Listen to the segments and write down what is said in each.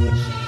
when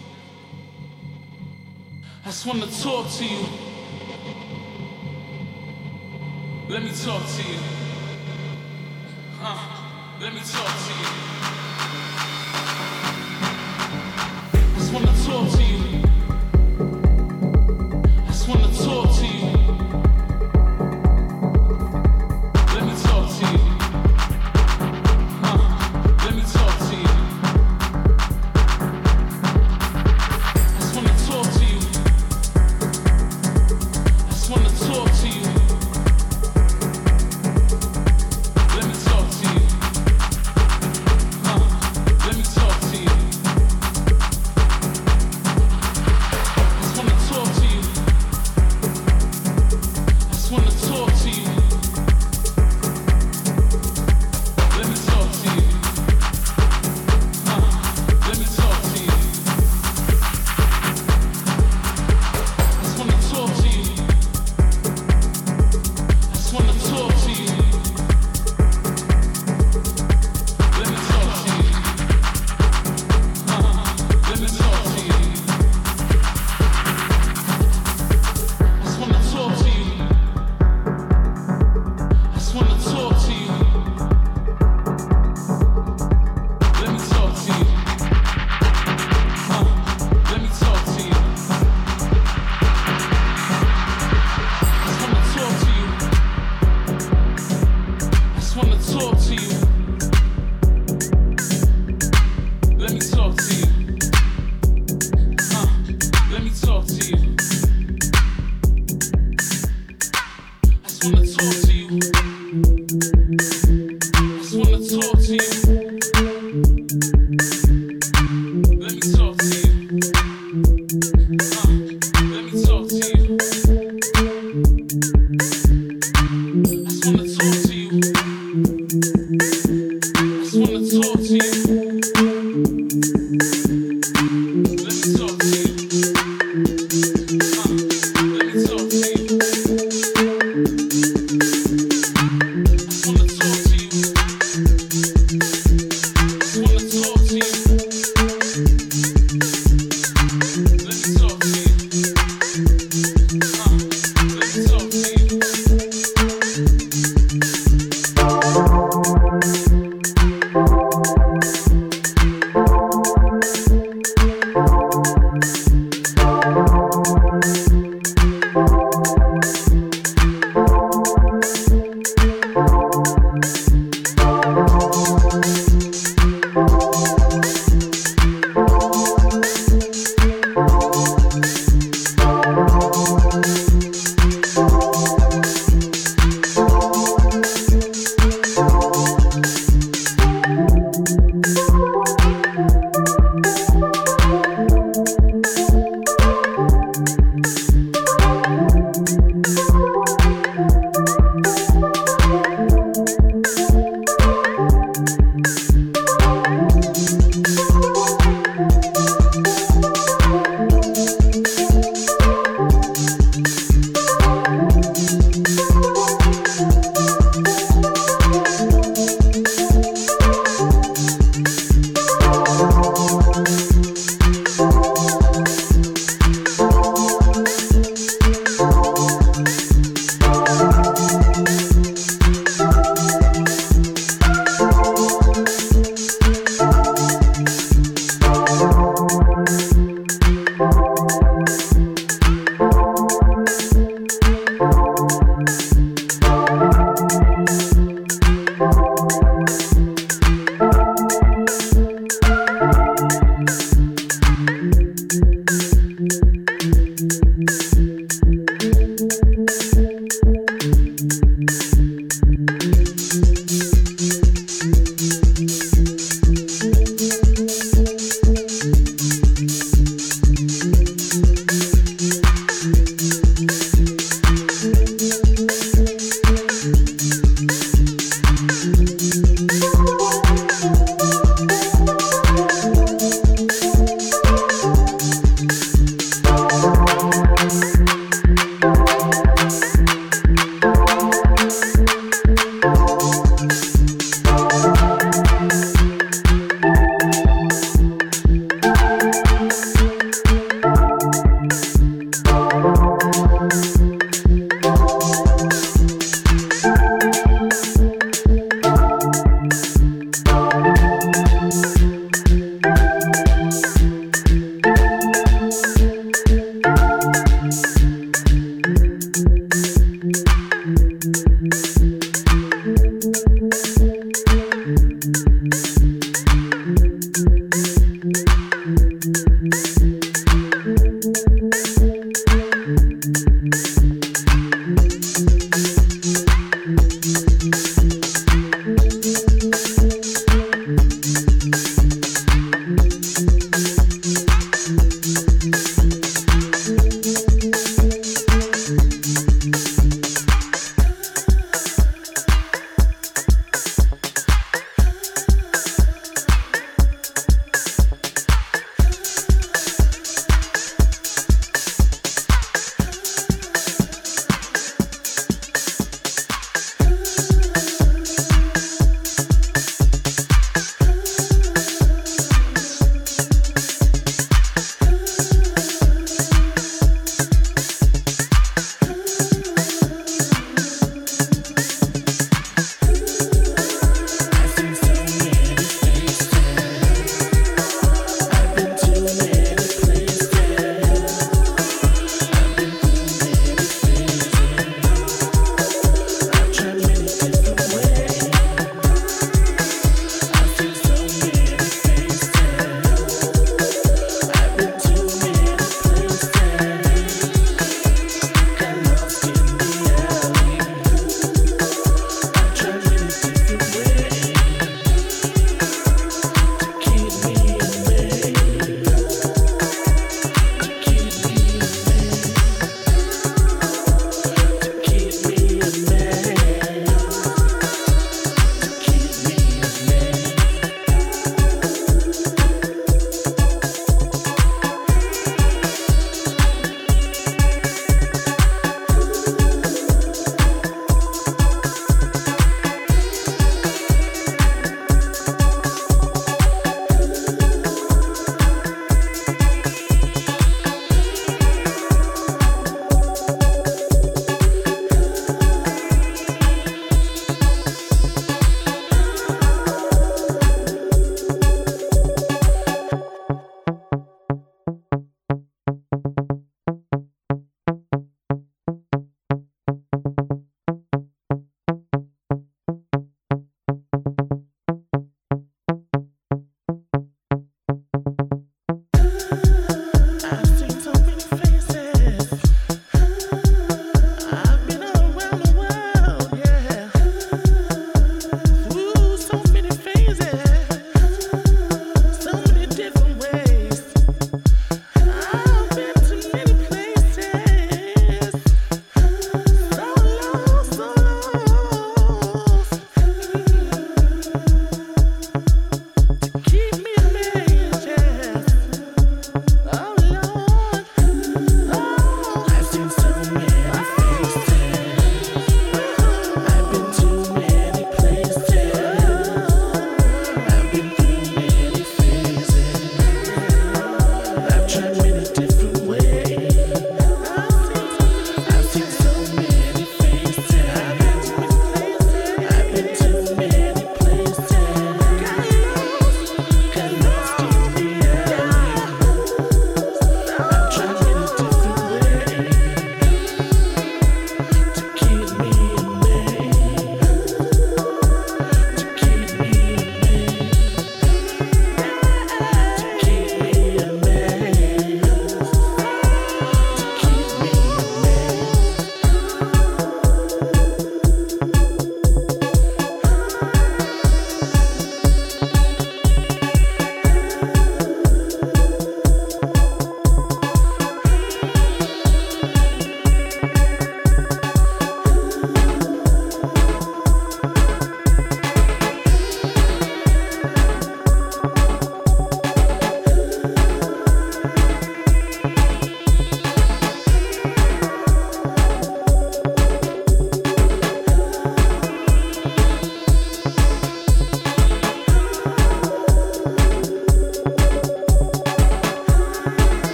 I just want to talk to you. Let me talk to you. Huh? Let me talk to you. I just want to talk to you.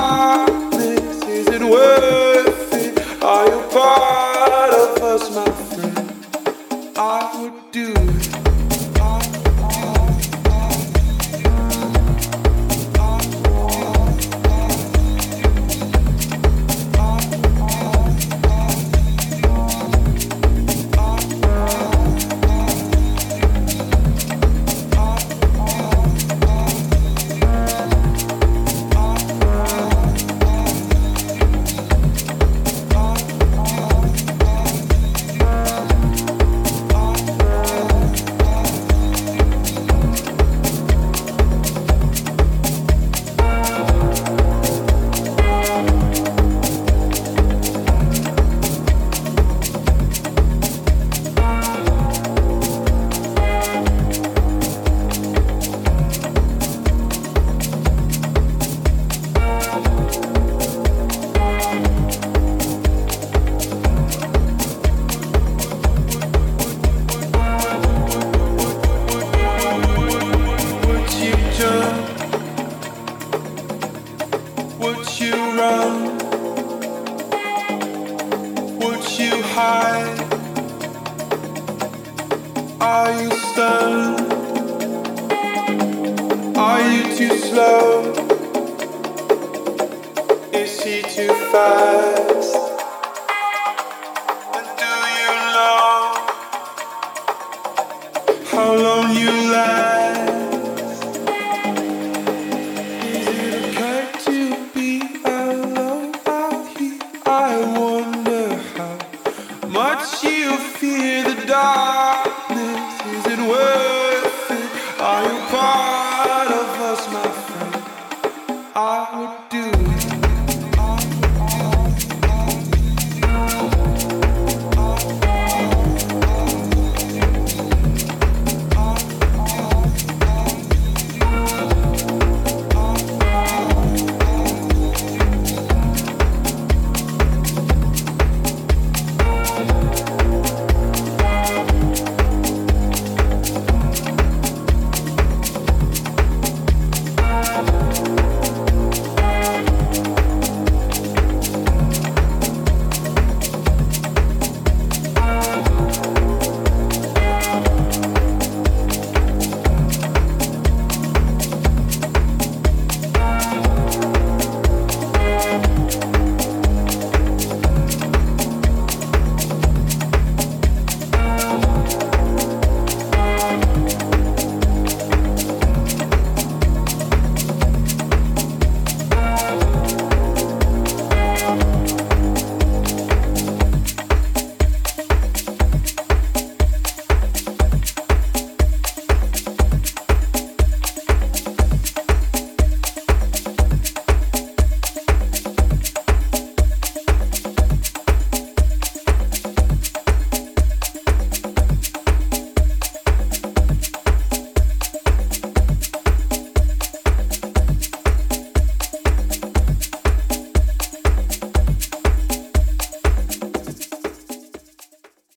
I watch you fear the dark.